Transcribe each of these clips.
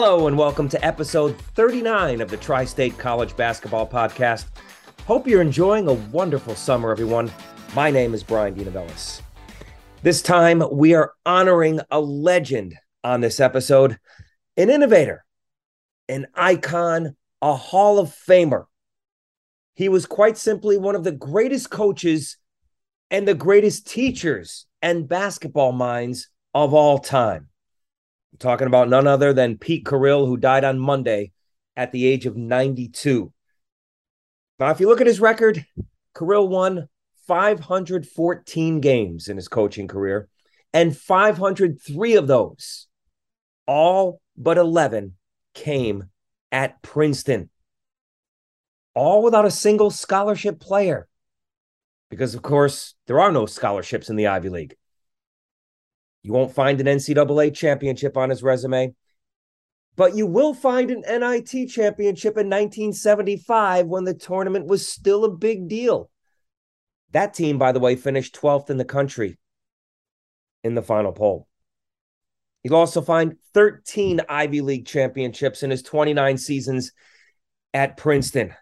Hello, and welcome to episode 39 of the Tri State College Basketball Podcast. Hope you're enjoying a wonderful summer, everyone. My name is Brian Dinavellis. This time, we are honoring a legend on this episode, an innovator, an icon, a Hall of Famer. He was quite simply one of the greatest coaches and the greatest teachers and basketball minds of all time. Talking about none other than Pete Carril, who died on Monday at the age of 92. Now, if you look at his record, Carril won 514 games in his coaching career, and 503 of those, all but 11, came at Princeton. All without a single scholarship player. Because, of course, there are no scholarships in the Ivy League. You won't find an NCAA championship on his resume, but you will find an NIT championship in 1975 when the tournament was still a big deal. That team, by the way, finished 12th in the country in the final poll. You'll also find 13 Ivy League championships in his 29 seasons at Princeton.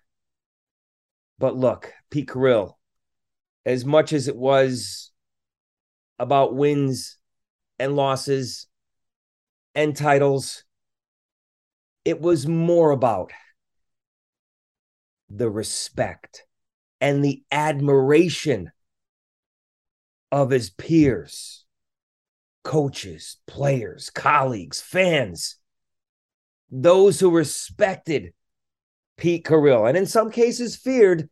But look, Pete Carril, as much as it was about wins and losses and titles. It was more about the respect and the admiration of his peers, coaches, players, colleagues, fans, those who respected Pete Carril and in some cases feared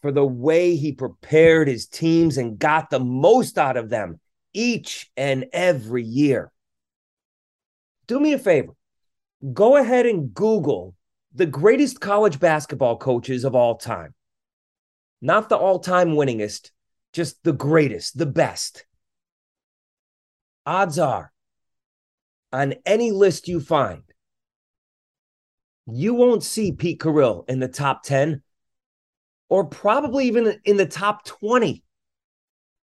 for the way he prepared his teams and got the most out of them each and every year. Do me a favor go ahead and Google the greatest college basketball coaches of all time. Not the all time winningest, just the greatest, the best. Odds are, on any list you find, you won't see Pete Carril in the top 10 or probably even in the top 20.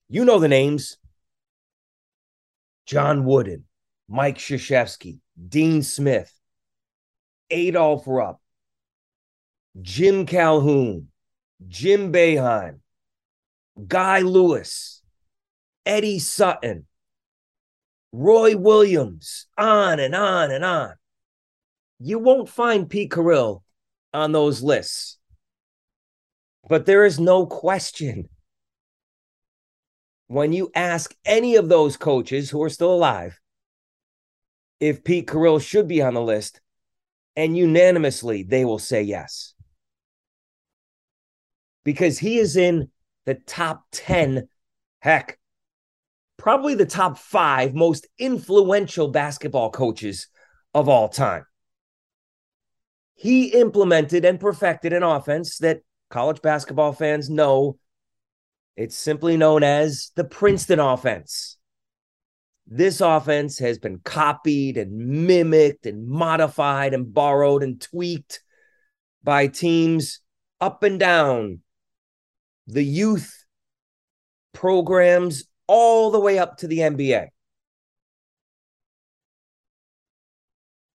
You know the names John Wooden, Mike Krzyzewski, Dean Smith, Adolph Rupp, Jim Calhoun, Jim Boeheim, Guy Lewis, Eddie Sutton, Roy Williams, on and on and on. You won't find Pete Carril on those lists. But there is no question when you ask any of those coaches who are still alive if Pete Carril should be on the list, and unanimously they will say yes. Because he is in the top 10, heck, probably the top five most influential basketball coaches of all time. He implemented and perfected an offense that college basketball fans know it's simply known as the Princeton offense. This offense has been copied and mimicked and modified and borrowed and tweaked by teams up and down the youth programs all the way up to the NBA.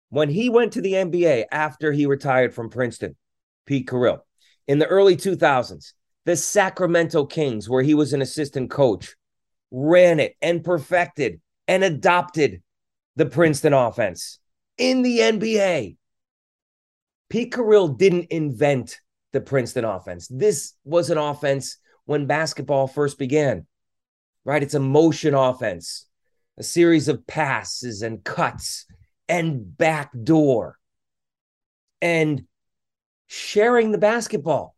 When he went to the NBA after he retired from Princeton, Pete Carril, in the early 2000s, the Sacramento Kings, where he was an assistant coach, ran it and perfected and adopted the Princeton offense in the NBA. Pete Carril didn't invent the Princeton offense. This was an offense when basketball first began, right? It's a motion offense, a series of passes and cuts and backdoor and sharing the basketball.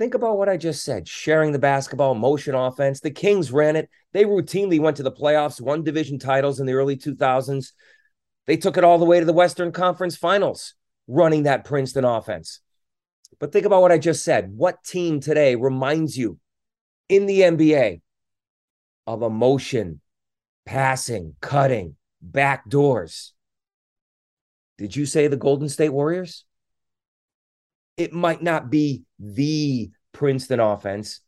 Think about what I just said sharing the basketball, motion offense. The Kings ran it. They routinely went to the playoffs, won division titles in the early 2000s. They took it all the way to the Western Conference finals, running that Princeton offense. But think about what I just said. What team today reminds you in the NBA of emotion, passing, cutting, back doors? Did you say the Golden State Warriors? It might not be the Princeton offense,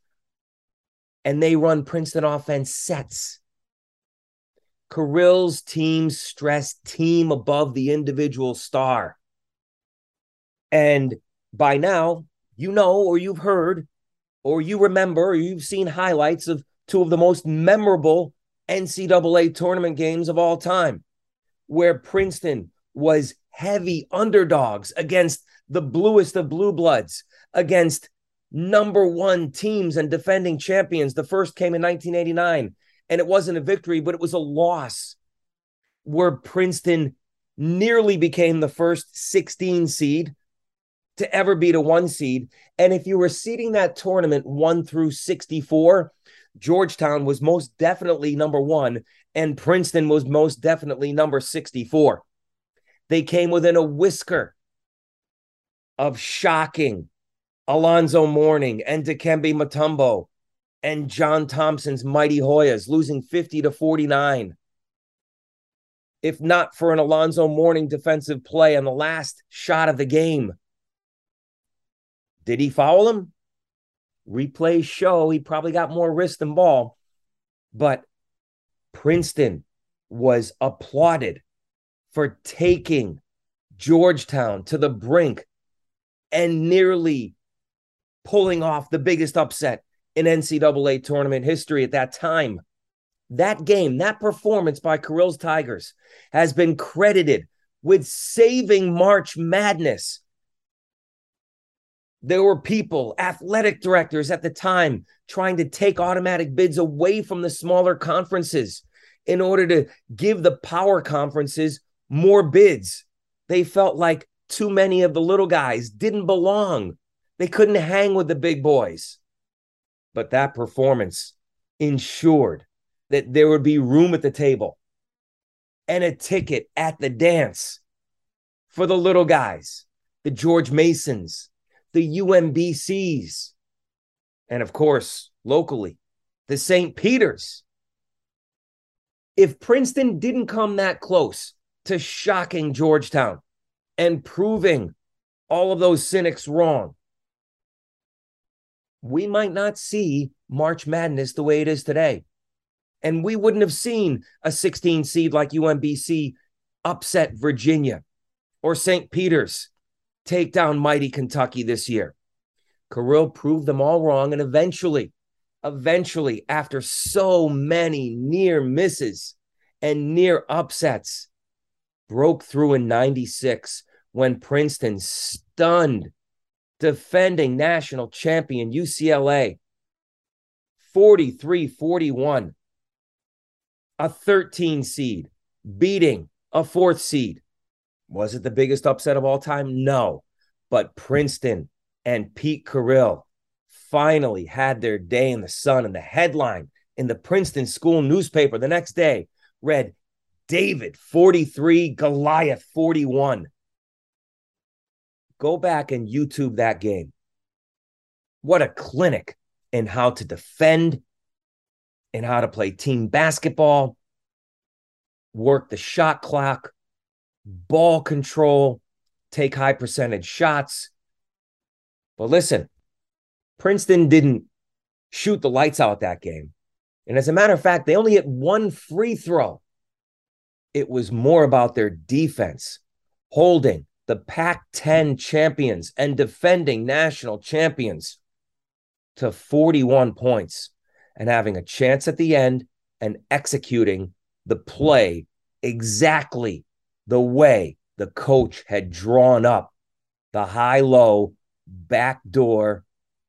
and they run Princeton offense sets. Carril's team stress team above the individual star. And by now, you know, or you've heard, or you remember, or you've seen highlights of two of the most memorable NCAA tournament games of all time, where Princeton was heavy underdogs against the bluest of blue bloods, against number one teams and defending champions. The first came in 1989, and it wasn't a victory, but it was a loss where Princeton nearly became the first 16 seed to ever beat a one seed. And if you were seeding that tournament one through 64, Georgetown was most definitely number one, and Princeton was most definitely number 64. They came within a whisker of shocking Alonzo Mourning and Dikembe Mutombo and John Thompson's mighty Hoyas losing 50 to 49. If not for an Alonzo Mourning defensive play on the last shot of the game. Did he foul him? Replays show he probably got more wrist than ball, but Princeton was applauded for taking Georgetown to the brink and nearly pulling off the biggest upset in NCAA tournament history at that time. That game, that performance by Carril's Tigers has been credited with saving March Madness. There were people, athletic directors at the time, trying to take automatic bids away from the smaller conferences in order to give the power conferences more bids. They felt like too many of the little guys didn't belong. They couldn't hang with the big boys. But that performance ensured that there would be room at the table and a ticket at the dance for the little guys, the George Masons, the UMBCs, and of course, locally, the St. Peter's. If Princeton didn't come that close to shocking Georgetown and proving all of those cynics wrong, we might not see March Madness the way it is today. And we wouldn't have seen a 16 seed like UMBC upset Virginia or St. Peter's take down mighty Kentucky this year. Carril proved them all wrong. And eventually, eventually, after so many near misses and near upsets, broke through in 96 when Princeton stunned defending national champion UCLA 43 41. A 13 seed beating a fourth seed. Was it the biggest upset of all time? No. But Princeton and Pete Carril finally had their day in the sun, and the headline in the Princeton school newspaper the next day read David 43, Goliath 41. Go back and YouTube that game. What a clinic in how to defend and how to play team basketball, work the shot clock, ball control, take high percentage shots. But listen, Princeton didn't shoot the lights out that game. And as a matter of fact, they only hit one free throw. It was more about their defense, holding, the Pac 10 champions and defending national champions to 41 points and having a chance at the end and executing the play exactly the way the coach had drawn up the high low backdoor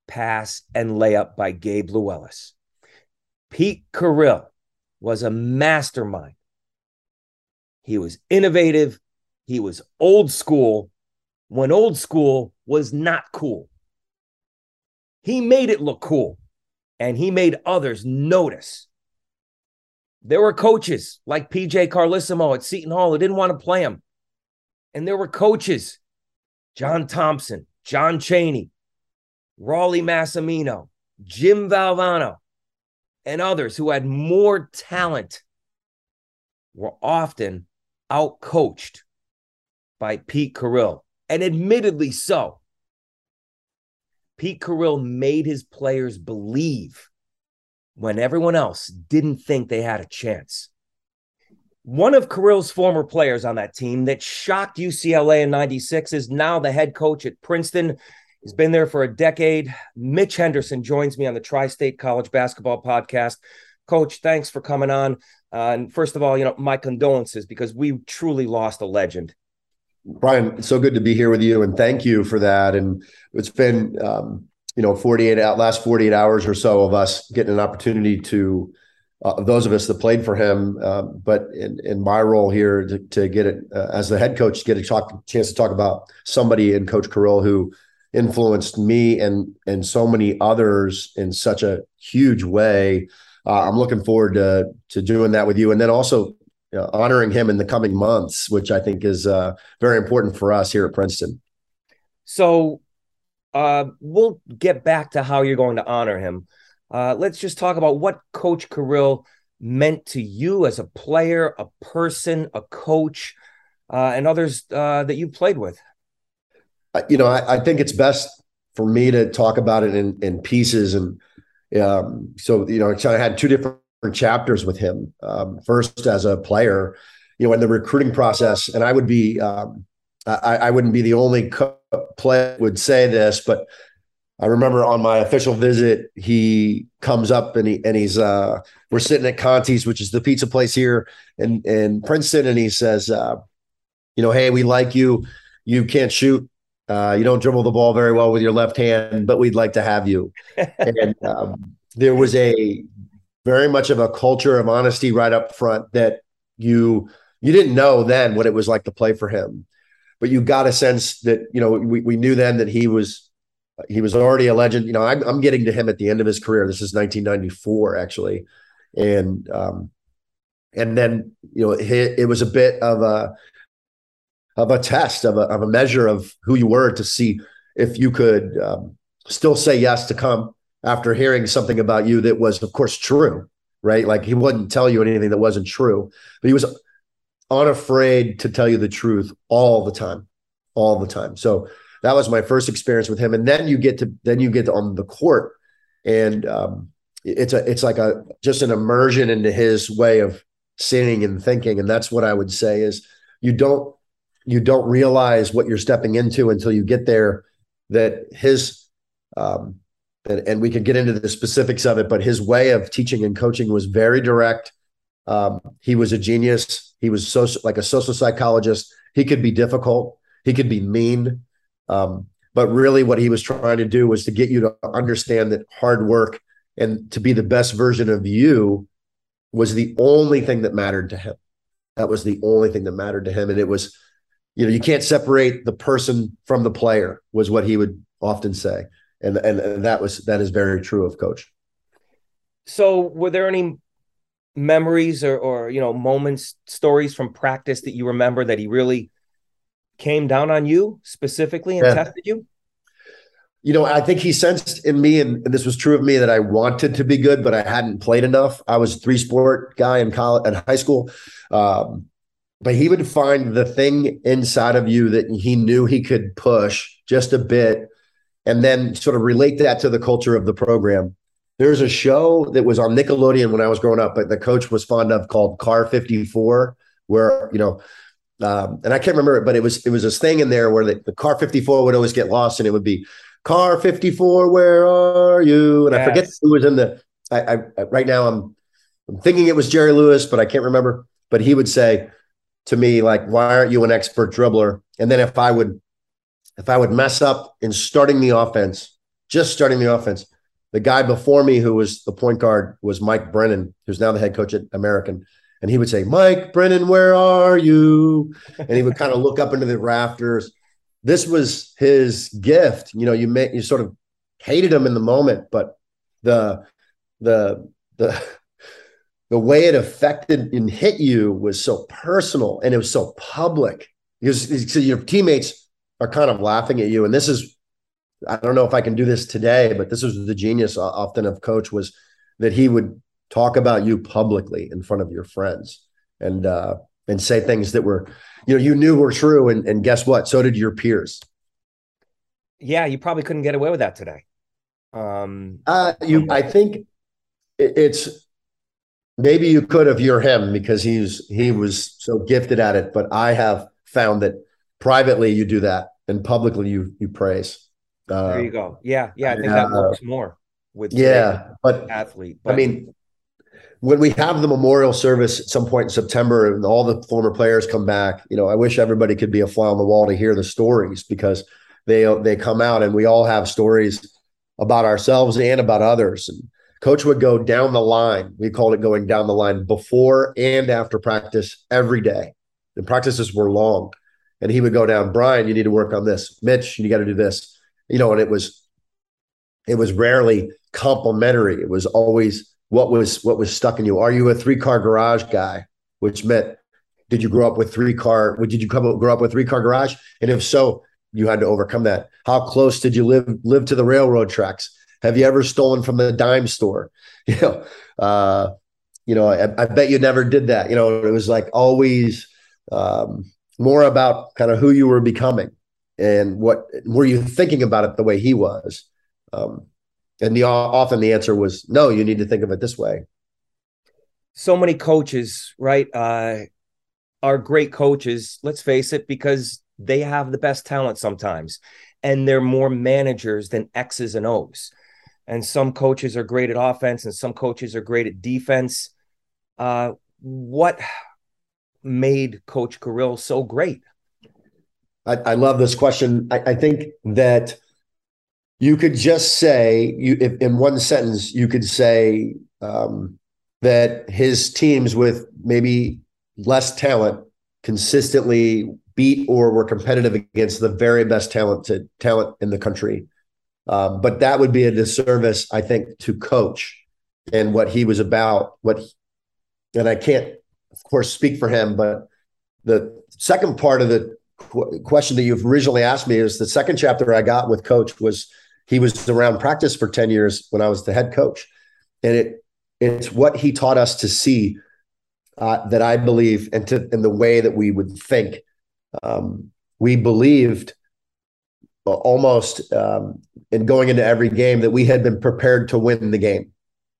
pass and layup by Gabe Lewullis. Pete Carril was a mastermind. He was innovative. He was old school when old school was not cool. He made it look cool and he made others notice. There were coaches like PJ Carlesimo at Seton Hall who didn't want to play him. And there were coaches, John Thompson, John Chaney, Rollie Massimino, Jim Valvano, and others who had more talent were often outcoached by Pete Carril, and admittedly so. Pete Carril made his players believe when everyone else didn't think they had a chance. One of Carril's former players on that team that shocked UCLA in 96 is now the head coach at Princeton. He's been there for a decade. Mitch Henderson joins me on the Tri State College Basketball Podcast. Coach, thanks for coming on. Uh, and first of all, you know, my condolences because we truly lost a legend. Brian, so good to be here with you, and thank you for that. And it's been, um, you know, 48 out last 48 hours or so of us getting an opportunity to uh, those of us that played for him, uh, but in, in my role here to, to get it uh, as the head coach, get a talk, chance to talk about somebody in Coach Carril who influenced me and and so many others in such a huge way. Uh, I'm looking forward to to doing that with you, and then also honoring him in the coming months, which I think is uh, very important for us here at Princeton. So uh, we'll get back to how you're going to honor him. Uh, let's just talk about what Coach Carril meant to you as a player, a person, a coach, uh, and others uh, that you played with. You know, I, I, think it's best for me to talk about it in, in pieces. And um, so, you know, I had two different chapters with him. Um, first, as a player, you know, in the recruiting process, and I would be, um, I, I, wouldn't be the only co- player would say this, but I remember on my official visit, he comes up and he and he's uh, we're sitting at Conte's, which is the pizza place here in in Princeton, and he says, uh, you know, hey, we like you. You can't shoot. Uh, you don't dribble the ball very well with your left hand, but we'd like to have you. and um, there was a very much of a culture of honesty right up front that you you didn't know then what it was like to play for him, but you got a sense that you know we we knew then that he was he was already a legend. You know, I'm, I'm getting to him at the end of his career. This is 1994, actually, and um, and then you know it, it was a bit of a of a test of a of a measure of who you were to see if you could um, still say yes to come after hearing something about you that was, of course, true. Right? Like he wouldn't tell you anything that wasn't true, but he was unafraid to tell you the truth all the time, all the time. So that was my first experience with him. And then you get to then you get on the court, and um, it's a it's like a just an immersion into his way of seeing and thinking. And that's what I would say is you don't you don't realize what you're stepping into until you get there. That his um, and, and we could get into the specifics of it, but his way of teaching and coaching was very direct. Um, he was a genius. He was so like a social psychologist. He could be difficult. He could be mean. Um, but really, what he was trying to do was to get you to understand that hard work and to be the best version of you was the only thing that mattered to him. That was the only thing that mattered to him. And it was, you know, you can't separate the person from the player, was what he would often say. And, and, and that was that is very true of coach. So were there any memories or, or you know moments stories from practice that you remember that he really came down on you specifically and yeah. tested you? You know, I think he sensed in me, and, this was true of me, that I wanted to be good, but I hadn't played enough. I was a three sport guy in college and high school. Um, but he would find the thing inside of you that he knew he could push just a bit and then sort of relate that to the culture of the program. There's a show that was on Nickelodeon when I was growing up, but the coach was fond of called Car 54, where, you know, um, and I can't remember it, but it was it was this thing in there where the, the car 54 would always get lost, and it would be car 54, where are you? And yes. I forget who was in the. I, I right now I'm I'm thinking it was Jerry Lewis, but I can't remember. But he would say to me like, "Why aren't you an expert dribbler?" And then if I would if I would mess up in starting the offense, just starting the offense, the guy before me who was the point guard was Mike Brennan, who's now the head coach at American and he would say, Mike Brennan, where are you? And he would kind of look up into the rafters. This was his gift. You know, you may, you sort of hated him in the moment, but the the the the way it affected and hit you was so personal and it was so public. Because your teammates are kind of laughing at you. And this is, I don't know if I can do this today, but this was the genius often of coach was that he would talk about you publicly in front of your friends and uh, and say things that were you know you knew were true. And, and guess what? So did your peers. Yeah you probably couldn't get away with that today. Um uh you i think it's maybe you could if you're him because he's he was so gifted at it. But I have found that privately you do that and publicly you you praise. Uh, there you go. Yeah, yeah. I think uh, that works more with yeah, but athlete. But, I mean, when we have the memorial service at some point in September and all the former players come back, you know, I wish everybody could be a fly on the wall to hear the stories because they they come out and we all have stories about ourselves and about others. And coach would go down the line. We called it going down the line before and after practice every day. The practices were long. And he would go down, Brian, you need to work on this. Mitch, you got to do this. You know, and it was it was rarely complimentary. It was always what was what was stuck in you. Are you a three car garage guy? Which meant, did you grow up with three car? Did you come grow up with three car garage? And if so, you had to overcome that. How close did you live live to the railroad tracks? Have you ever stolen from the dime store? You know, uh, you know, I, I, bet you never did that. You know, it was like always um, more about kind of who you were becoming and what were you thinking about it the way he was. Um, and the often the answer was no. You need to think of it this way. So many coaches, right, uh, are great coaches. Let's face it, because they have the best talent sometimes, and they're more managers than X's and O's. And some coaches are great at offense, and some coaches are great at defense. Uh, what made Coach Carril so great? I, I love this question. I, I, think that you could just say you if, in one sentence you could say um, that his teams with maybe less talent consistently beat or were competitive against the very best talented talent in the country. Um, but that would be a disservice, I think, to coach and what he was about. What, and I can't, of course, speak for him, but the second part of the qu- question that you've originally asked me is the second chapter I got with coach was he was around practice for 10 years when I was the head coach. And it it's what he taught us to see uh, that I believe and to in the way that we would think. Um, we believed almost um, in going into every game that we had been prepared to win the game.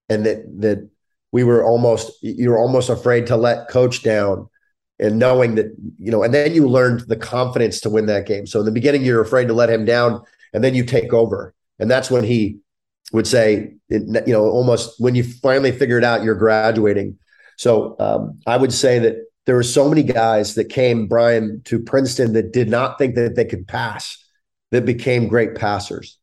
And that that we were almost you were almost afraid to let coach down and knowing that you know and then you learned the confidence to win that game. So in the beginning you're afraid to let him down and then you take over. And that's when he would say you know almost when you finally figure it out you're graduating. So um, i would say that there were so many guys that came brian to princeton that did not think that they could pass that became great passers.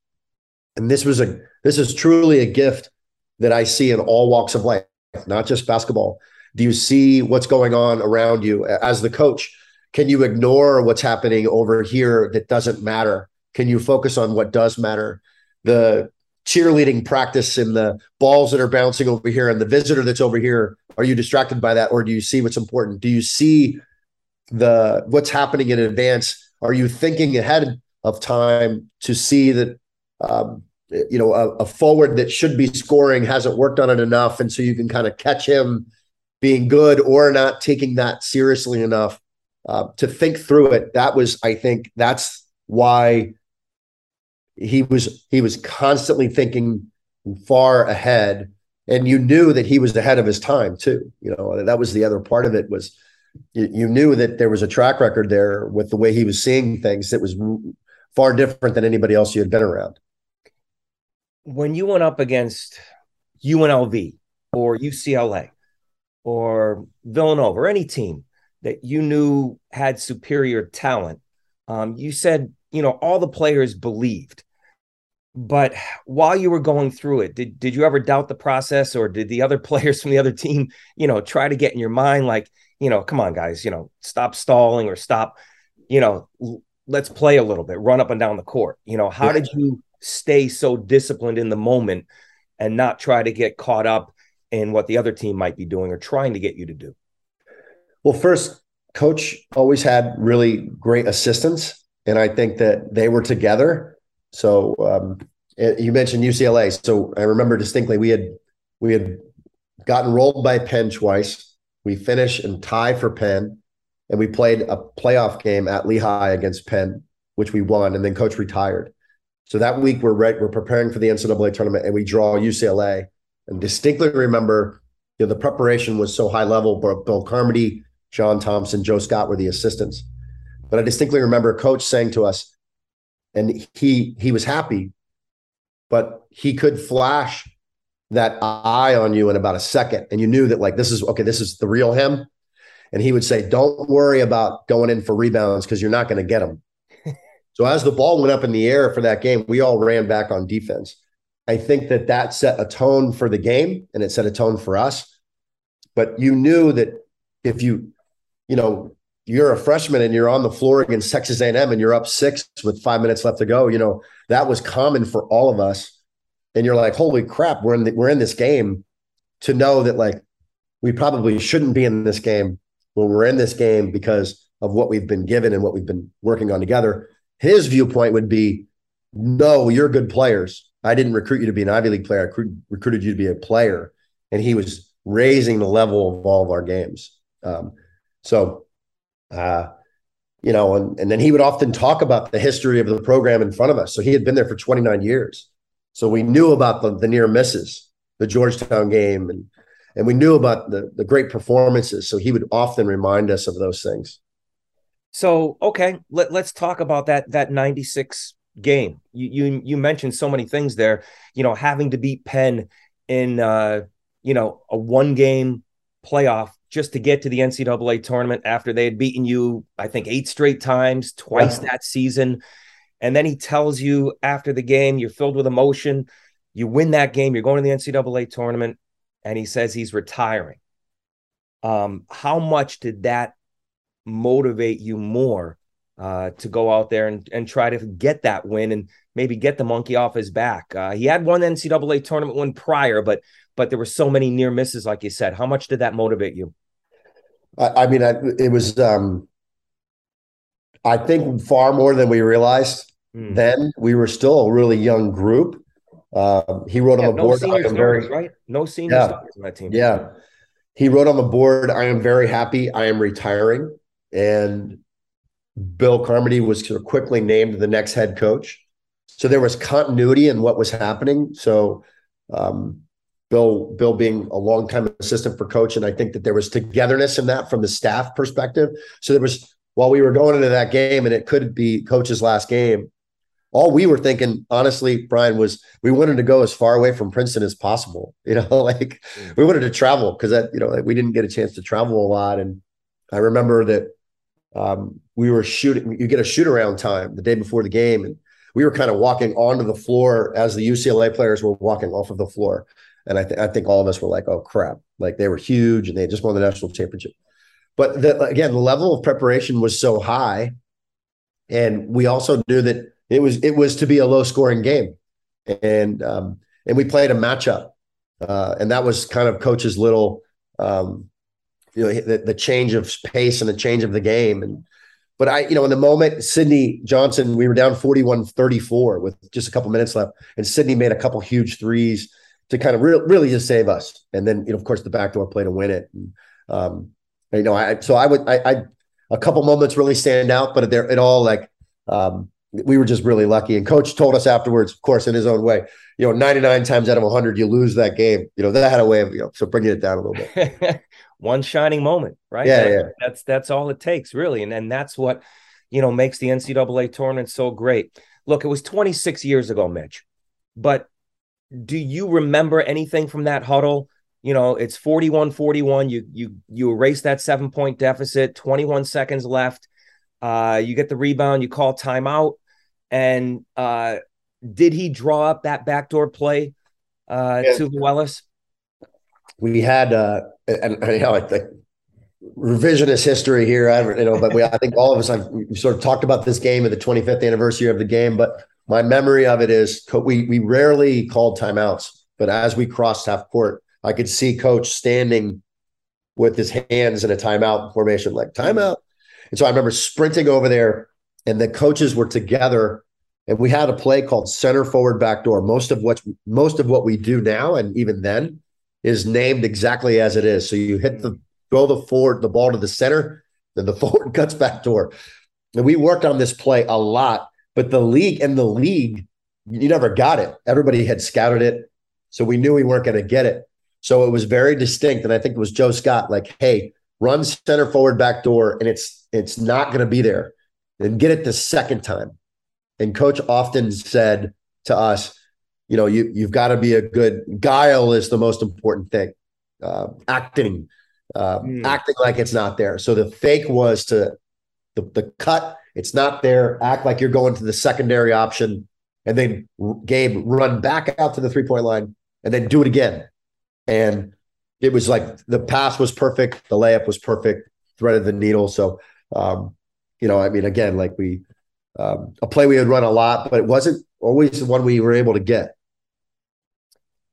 And this was a this is truly a gift that I see in all walks of life, not just basketball. Do you see what's going on around you as the coach? Can you ignore what's happening over here that doesn't matter? Can you focus on what does matter? The cheerleading practice and the balls that are bouncing over here and the visitor that's over here, are you distracted by that or do you see what's important? Do you see the what's happening in advance? Are you thinking ahead of time to see that um, you know a, a, forward that should be scoring hasn't worked on it enough, and so you can kind of catch him being good or not taking that seriously enough uh, to think through it. That was, I think, that's why he was he was constantly thinking far ahead, and you knew that he was ahead of his time too. You know that was the other part of it was you, you knew that there was a track record there with the way he was seeing things that was far different than anybody else you had been around. When you went up against UNLV or UCLA or Villanova or any team that you knew had superior talent, um, you said, you know, all the players believed. But while you were going through it, did, did you ever doubt the process or did the other players from the other team, you know, try to get in your mind like, you know, come on, guys, you know, stop stalling or stop, you know, let's play a little bit, run up and down the court. You know, how yeah. did you stay so disciplined in the moment and not try to get caught up in what the other team might be doing or trying to get you to do? Well, first, coach always had really great assistants, and I think that they were together. So um, you mentioned UCLA, so I remember distinctly we had we had gotten rolled by Penn twice. We finish and tie for Penn and we played a playoff game at Lehigh against Penn, which we won, and then coach retired. So that week we're re- we're preparing for the NCAA tournament, and we draw UCLA. And distinctly remember you know, the preparation was so high level. But Bill Carmody, John Thompson, Joe Scott were the assistants. But I distinctly remember coach saying to us, and he he was happy, but he could flash that eye on you in about a second, and you knew that like this is okay, this is the real him. And he would say, "Don't worry about going in for rebounds because you're not going to get them." so as the ball went up in the air for that game, we all ran back on defense. I think that that set a tone for the game, and it set a tone for us. But you knew that if you, you know, you're a freshman and you're on the floor against Texas A&M and you're up six with five minutes left to go, you know that was common for all of us. And you're like, holy crap, we're in the, we're in this game. To know that like we probably shouldn't be in this game, but we're in this game because of what we've been given and what we've been working on together. His viewpoint would be, no, you're good players. I didn't recruit you to be an Ivy League player. I recruited you to be a player. And he was raising the level of all of our games. Um, so uh, you know, and, and then he would often talk about the history of the program in front of us. So he had been there for 29 years. So we knew about the, the near misses, the Georgetown game, and and we knew about the the great performances. So he would often remind us of those things. So okay, let, let's talk about that that 96 game. You you you mentioned so many things there, you know, having to beat Penn in uh, you know, a one game playoff just to get to the NCAA tournament after they had beaten you, I think, eight straight times, twice yeah. that season. And then he tells you after the game, you're filled with emotion. You win that game, you're going to the NCAA tournament, and he says he's retiring. Um, how much did that motivate you more uh, to go out there and, and try to get that win and maybe get the monkey off his back? Uh, he had one NCAA tournament win prior, but but there were so many near misses, like you said. How much did that motivate you? I, I mean, I, it was, um, I think, far more than we realized. Mm. Then we were still a really young group. Uh, he wrote yeah, on the no board. Senior stars, very, right? No senior yeah, stars on that team. Yeah. He wrote on the board, I am very happy. I am retiring. And Bill Carmody was sort of quickly named the next head coach. So there was continuity in what was happening. So um, Bill, Bill being a longtime assistant for coach, and I think that there was togetherness in that from the staff perspective. So there was while we were going into that game, and it could be coach's last game. All we were thinking, honestly, Brian, was we wanted to go as far away from Princeton as possible. You know, like mm. we wanted to travel because that, you know, we didn't get a chance to travel a lot. And I remember that um, we were shooting. You get a shoot around time the day before the game, and we were kind of walking onto the floor as the UCLA players were walking off of the floor. And I, th- I think all of us were like, oh crap, like they were huge and they just won the national championship. But the, again, the level of preparation was so high, and we also knew that it was it was to be a low scoring game, and um, and we played a matchup, uh, and that was kind of coach's little, um, you know, the, the change of pace and the change of the game, and but I, you know, in the moment, Sydney Johnson, we were down 41 34 with just a couple minutes left. And Sydney made a couple huge threes to kind of re- really just save us. And then, you know, of course, the backdoor play to win it. And, um, you know, I so I would I, I a couple moments really stand out, but they're it all like um, we were just really lucky. And coach told us afterwards, of course, in his own way, you know, 99 times out of 100, you lose that game. You know, that had a way of, you know, so bringing it down a little bit. One shining moment, right? Yeah, that, yeah. That's that's all it takes, really. And and that's what, you know, makes the NCAA tournament so great. Look, it was 26 years ago, Mitch, but do you remember anything from that huddle? You know, it's 41 41. You you you erase that seven point deficit, 21 seconds left. Uh, you get the rebound, you call timeout. And uh, did he draw up that backdoor play uh, yeah. to Wellis? We had, uh, and, and you know, I think revisionist history here. I you know, but we, I think all of us, I've sort of talked about this game at the 25th anniversary of the game, but my memory of it is we we rarely called timeouts, but as we crossed half court, I could see coach standing with his hands in a timeout formation, like timeout. And so I remember sprinting over there, and the coaches were together, and we had a play called center forward backdoor. Most of what most of what we do now, and even then, is named exactly as it is. So you hit the throw the forward the ball to the center, then the forward cuts backdoor. And we worked on this play a lot but the league and the league, you never got it. Everybody had scouted it. So we knew we weren't going to get it. So it was very distinct. And I think it was Joe Scott, like, hey, run center forward back door, and it's it's not going to be there. Then get it the second time. And coach often said to us, you know, you you've got to be a good guile is the most important thing. Uh, acting, uh, mm. acting like it's not there. So the fake was to the, the cut, it's not there. Act like you're going to the secondary option, and then Gabe run back out to the three point line, and then do it again. And it was like the pass was perfect, the layup was perfect, threaded the needle. So, um, you know, I mean, again, like we um, a play we had run a lot, but it wasn't always the one we were able to get.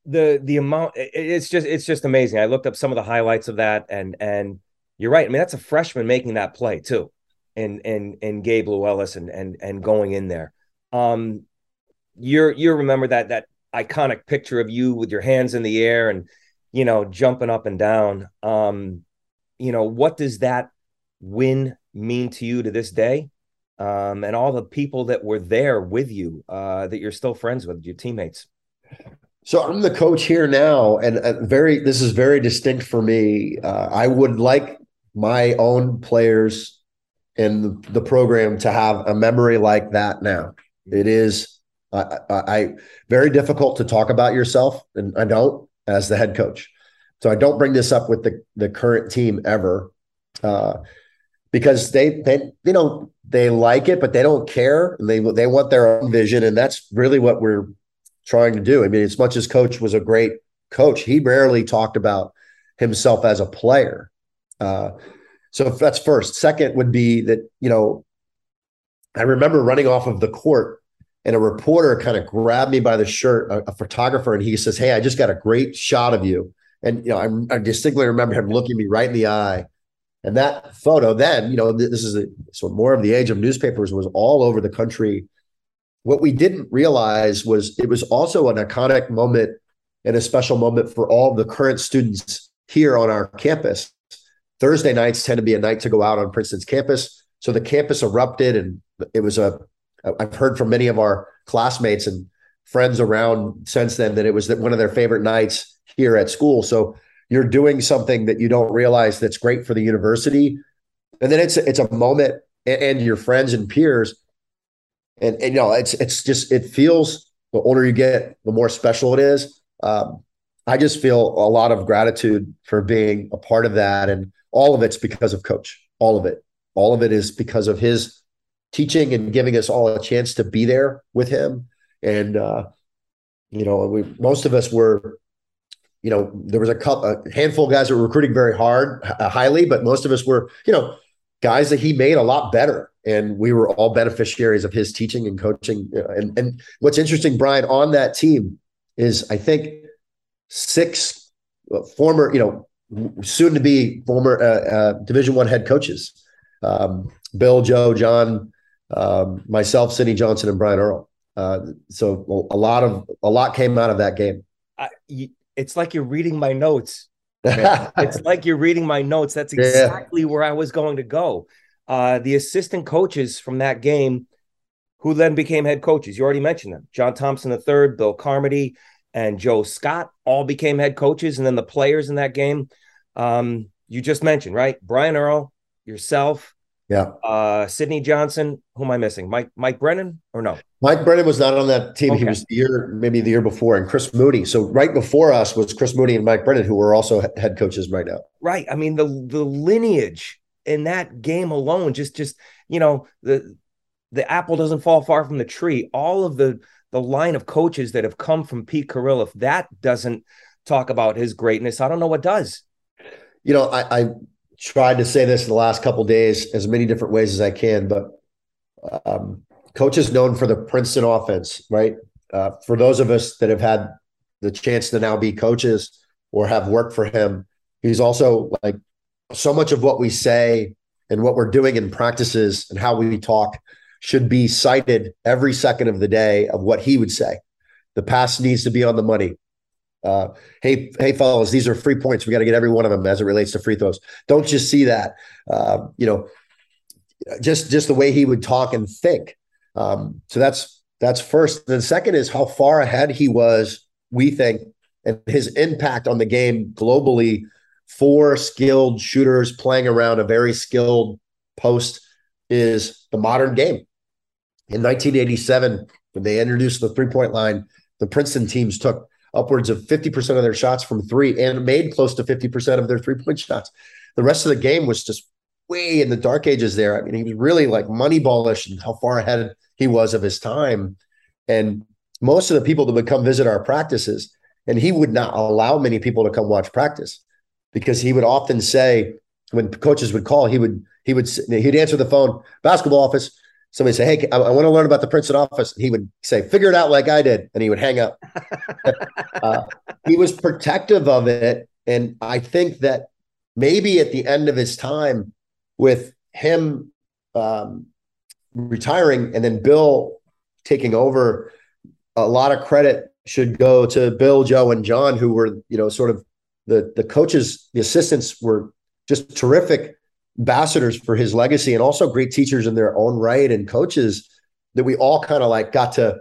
The the amount it's just it's just amazing. I looked up some of the highlights of that, and and you're right. I mean, that's a freshman making that play too, and and and Gabe Lewullis and and and going in there. Um, you're you remember that that iconic picture of you with your hands in the air and you know, jumping up and down. Um, you know, what does that win mean to you to this day? Um, and all the people that were there with you uh, that you're still friends with, your teammates. So I'm the coach here now, and uh, very this is very distinct for me. Uh, I would like my own players in the, the, program to have a memory like that. Now it is I, I, very difficult to talk about yourself, and I don't as the head coach. So I don't bring this up with the the current team ever, uh, because they they you know they like it, but they don't care, they they want their own vision, and that's really what we're trying to do. I mean, as much as Coach was a great coach, he rarely talked about himself as a player. Uh, so that's first. Second would be that you know I remember running off of the court and a reporter kind of grabbed me by the shirt, a, a, photographer, and he says, "Hey, I just got a great shot of you." And you know, I, I distinctly remember him looking me right in the eye. And that photo, then you know, this is so more of the age of newspapers was all over the country. What we didn't realize was it was also an iconic moment and a special moment for all the current students here on our campus. Thursday nights tend to be a night to go out on Princeton's campus. So the campus erupted and it was a I've heard from many of our classmates and friends around since then that it was one of their favorite nights here at school. So you're doing something that you don't realize that's great for the university, and then it's it's a moment and, your friends and peers, and, and you know it's it's just it feels the older you get, the more special it is. Um, I just feel a lot of gratitude for being a part of that, and all of it's because of Coach. All of it, all of it is because of his teaching and giving us all a chance to be there with him. And uh, you know, we most of us were, you know, there was a couple, a handful of guys that were recruiting very hard, uh, highly, but most of us were, you know, guys that he made a lot better. And we were all beneficiaries of his teaching and coaching. And and what's interesting, Brian, on that team is I think six uh, former, you know, soon to be former uh, uh, Division One head coaches. Um, Bill, Joe, John, um, myself, Sydney Johnson, and Brian Earl. Uh, so a lot of a lot came out of that game. I, it's like you're reading my notes. it's like you're reading my notes. That's exactly yeah. where I was going to go. Uh, the assistant coaches from that game, who then became head coaches, you already mentioned them: John Thompson III, Bill Carmody, and Joe Scott, all became head coaches. And then the players in that game, um, you just mentioned, right? Brian Earl, yourself, yeah. Uh, Sydney Johnson. Who am I missing? Mike Mike Brennan or no? Mike Brennan was not on that team. Okay. He was the year maybe the year before, and Chris Mooney. So right before us was Chris Mooney and Mike Brennan, who were also head coaches right now. Right. I mean the the lineage in that game alone, just just you know the the apple doesn't fall far from the tree. All of the the line of coaches that have come from Pete Carril, if that doesn't talk about his greatness, I don't know what does. You know, I, I tried to say this in the last couple days as many different ways as I can, but um, coach is known for the Princeton offense, right? Uh, for those of us that have had the chance to now be coaches or have worked for him, he's also like so much of what we say and what we're doing in practices and how we talk should be cited every second of the day of what he would say. The pass needs to be on the money. Uh, hey, hey, fellas, these are free points. We got to get every one of them as it relates to free throws. Don't just see that. Uh, you know, just just the way he would talk and think. Um, so that's that's first. Then second is how far ahead he was. We think and his impact on the game globally. Four skilled shooters playing around a very skilled post is the modern game. In 1987, when they introduced the three point line, the Princeton teams took upwards of 50% of their shots from three and made close to 50% of their three point shots. The rest of the game was just way in the dark ages there. I mean, he was really like moneyballish and how far ahead he was of his time. And most of the people that would come visit our practices, and he would not allow many people to come watch practice because he would often say, when coaches would call, he would he would he'd answer the phone, basketball office. Somebody say, "Hey, I, I want to learn about the Princeton office." He would say, "Figure it out like I did," and he would hang up. uh, he was protective of it, and I think that maybe at the end of his time, with him um, retiring and then Bill taking over, a lot of credit should go to Bill, Joe, and John, who were you know sort of the the coaches, the assistants were just terrific ambassadors for his legacy and also great teachers in their own right and coaches that we all kind of like got to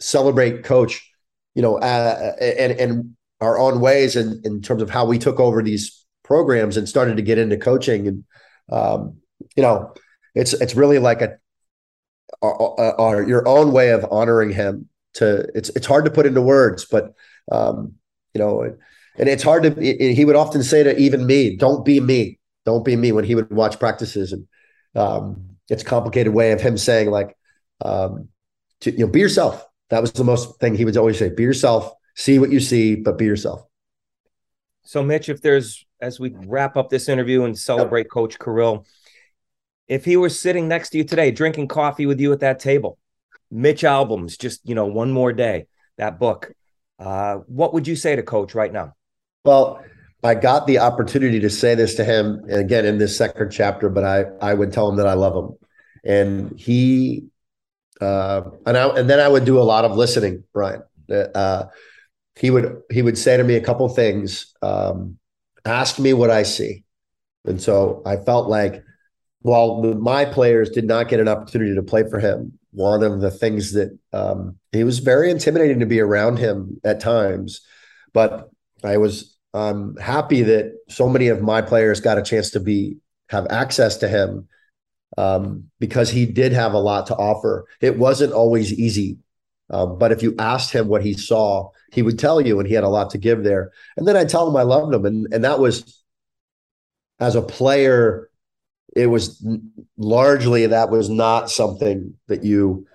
celebrate coach you know uh, and and our own ways in, in terms of how we took over these programs and started to get into coaching. And um, you know it's it's really like a, your own way of honoring him to it's it's hard to put into words but um, you know and it's hard to it, he would often say to even me don't be me. Don't be me when he would watch practices. And um, it's a complicated way of him saying like um, to, you know be yourself that was the most thing he would always say be yourself see what you see but be yourself so mitch if there's as we wrap up this interview and celebrate yep. coach Carril, if he was sitting next to you today drinking coffee with you at that table mitch Albom's just you know one more day that book uh, what would you say to coach right now well I got the opportunity to say this to him again in this second chapter, but I I would tell him that I love him, and he uh, and I and then I would do a lot of listening, Brian. Uh, he would he would say to me a couple things, um, ask me what I see, and so I felt like while my players did not get an opportunity to play for him, one of the things that um, he was very intimidating to be around him at times, but I was happy that so many of my players got a chance to be have access to him um, because he did have a lot to offer. It wasn't always easy, um, but if you asked him what he saw, he would tell you, and he had a lot to give there. And then I tell him I loved him, and and that was as a player. It was largely that was not something that you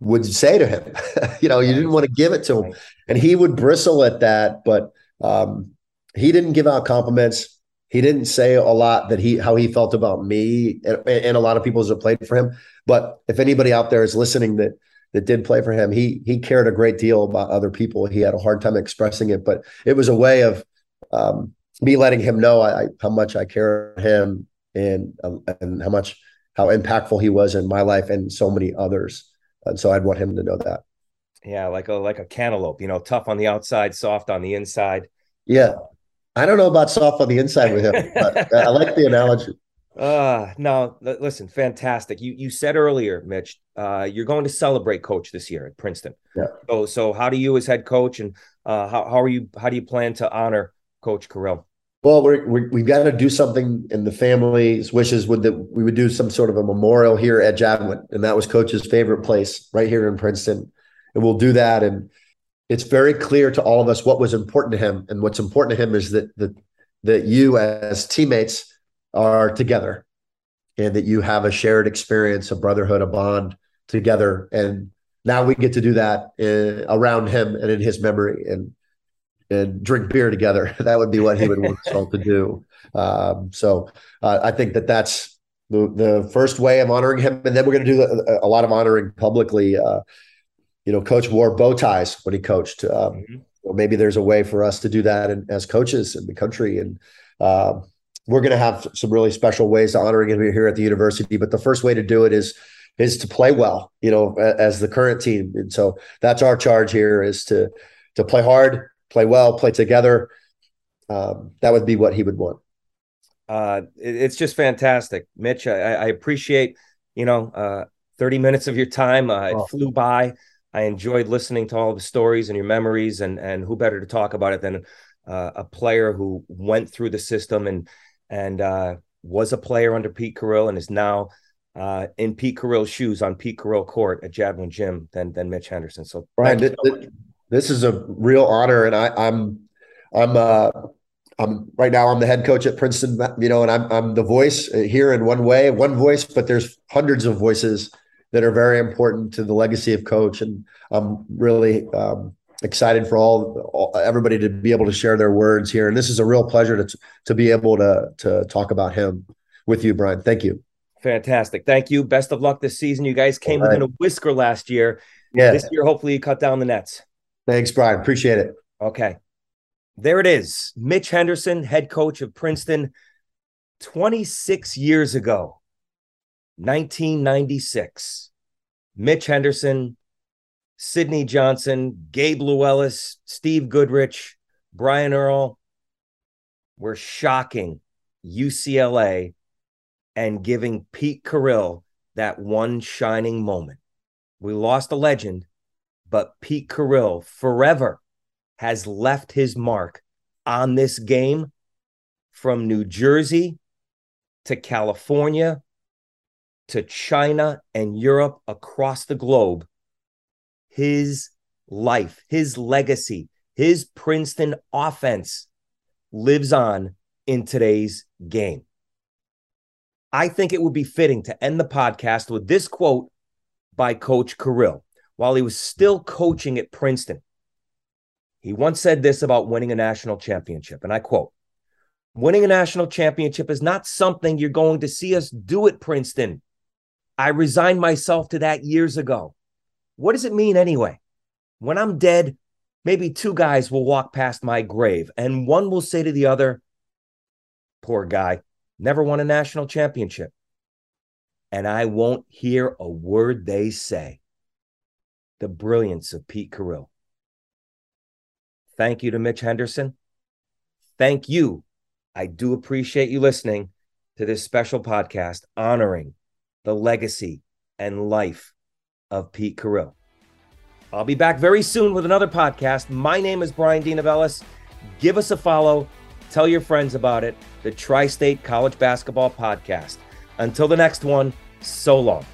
would say to him. you know, you didn't want to give it to him, and he would bristle at that, but. Um, he didn't give out compliments. He didn't say a lot that he how he felt about me and, and a lot of people that played for him. But if anybody out there is listening that that did play for him, he he cared a great deal about other people. He had a hard time expressing it, but it was a way of um, me letting him know I, how much I care about him and um, and how much how impactful he was in my life and so many others. And so I'd want him to know that. Yeah, like a like a cantaloupe, you know, tough on the outside, soft on the inside. Yeah, I don't know about soft on the inside with him, but I like the analogy. Uh no, listen, fantastic. You you said earlier, Mitch, uh, you're going to celebrate coach this year at Princeton. Yeah. So so how do you as head coach and uh, how how are you how do you plan to honor Coach Carril? Well, we're, we we've got to do something in the family's wishes would that we would do some sort of a memorial here at Jadwin, and that was Coach's favorite place right here in Princeton, and we'll do that and it's very clear to all of us what was important to him, and what's important to him is that that that you as teammates are together, and that you have a shared experience, a brotherhood, a bond together, and now we get to do that in, around him and in his memory, and and drink beer together. that would be what he would want us all to do. Um, so uh, I think that that's the the first way of honoring him, and then we're going to do a, a, lot of honoring publicly. Uh, you know, coach wore bow ties when he coached. Um, mm-hmm. well, maybe there's a way for us to do that in, as coaches in the country. And uh, we're going to have some really special ways to honoring him here at the university. But the first way to do it is is to play well, you know, as the current team. And so that's our charge here is to to play hard, play well, play together. Um, that would be what he would want. Uh, it, it's just fantastic, Mitch. I, I appreciate you know uh, 30 minutes of your time. Uh, It flew by. I enjoyed listening to all the stories and your memories, and and who better to talk about it than uh, a player who went through the system and and uh, was a player under Pete Carril and is now uh, in Pete Carril's shoes on Pete Carril court at Jadwin Gym than than Mitch Henderson. So Brian, this, so this, is a real honor, and I, I'm I'm uh I'm right now I'm the head coach at Princeton, you know, and I'm I'm the voice here in one way, one voice, but there's hundreds of voices that are very important to the legacy of coach, and I'm really um, excited for all, all, everybody to be able to share their words here. And this is a real pleasure to to be able to to talk about him with you, Brian. Thank you. Fantastic. Thank you. Best of luck this season. You guys came right. within a whisker last year. Yeah. This year, hopefully, you cut down the nets. Thanks, Brian. Appreciate it. Okay. There it is. Mitch Henderson, head coach of Princeton, 26 years ago, 1996. Mitch Henderson, Sydney Johnson, Gabe Lewullis, Steve Goodrich, Brian Earl were shocking UCLA and giving Pete Carril that one shining moment. We lost a legend, but Pete Carril forever has left his mark on this game from New Jersey to California to China and Europe across the globe. His life, his legacy, his Princeton offense lives on in today's game. I think it would be fitting to end the podcast with this quote by Coach Carril while he was still coaching at Princeton. He once said this about winning a national championship, and I quote Winning a national championship is not something you're going to see us do at Princeton. I resigned myself to that years ago. What does it mean anyway? When I'm dead, maybe two guys will walk past my grave, and one will say to the other, Poor guy, never won a national championship. And I won't hear a word they say. The brilliance of Pete Carril. Thank you to Mitch Henderson. Thank you. I do appreciate you listening to this special podcast honoring the legacy and life of Pete Carril. I'll be back very soon with another podcast. My name is Brian Dinavelis. Give us a follow. Tell your friends about it. The Tri State College Basketball Podcast. Until the next one, so long.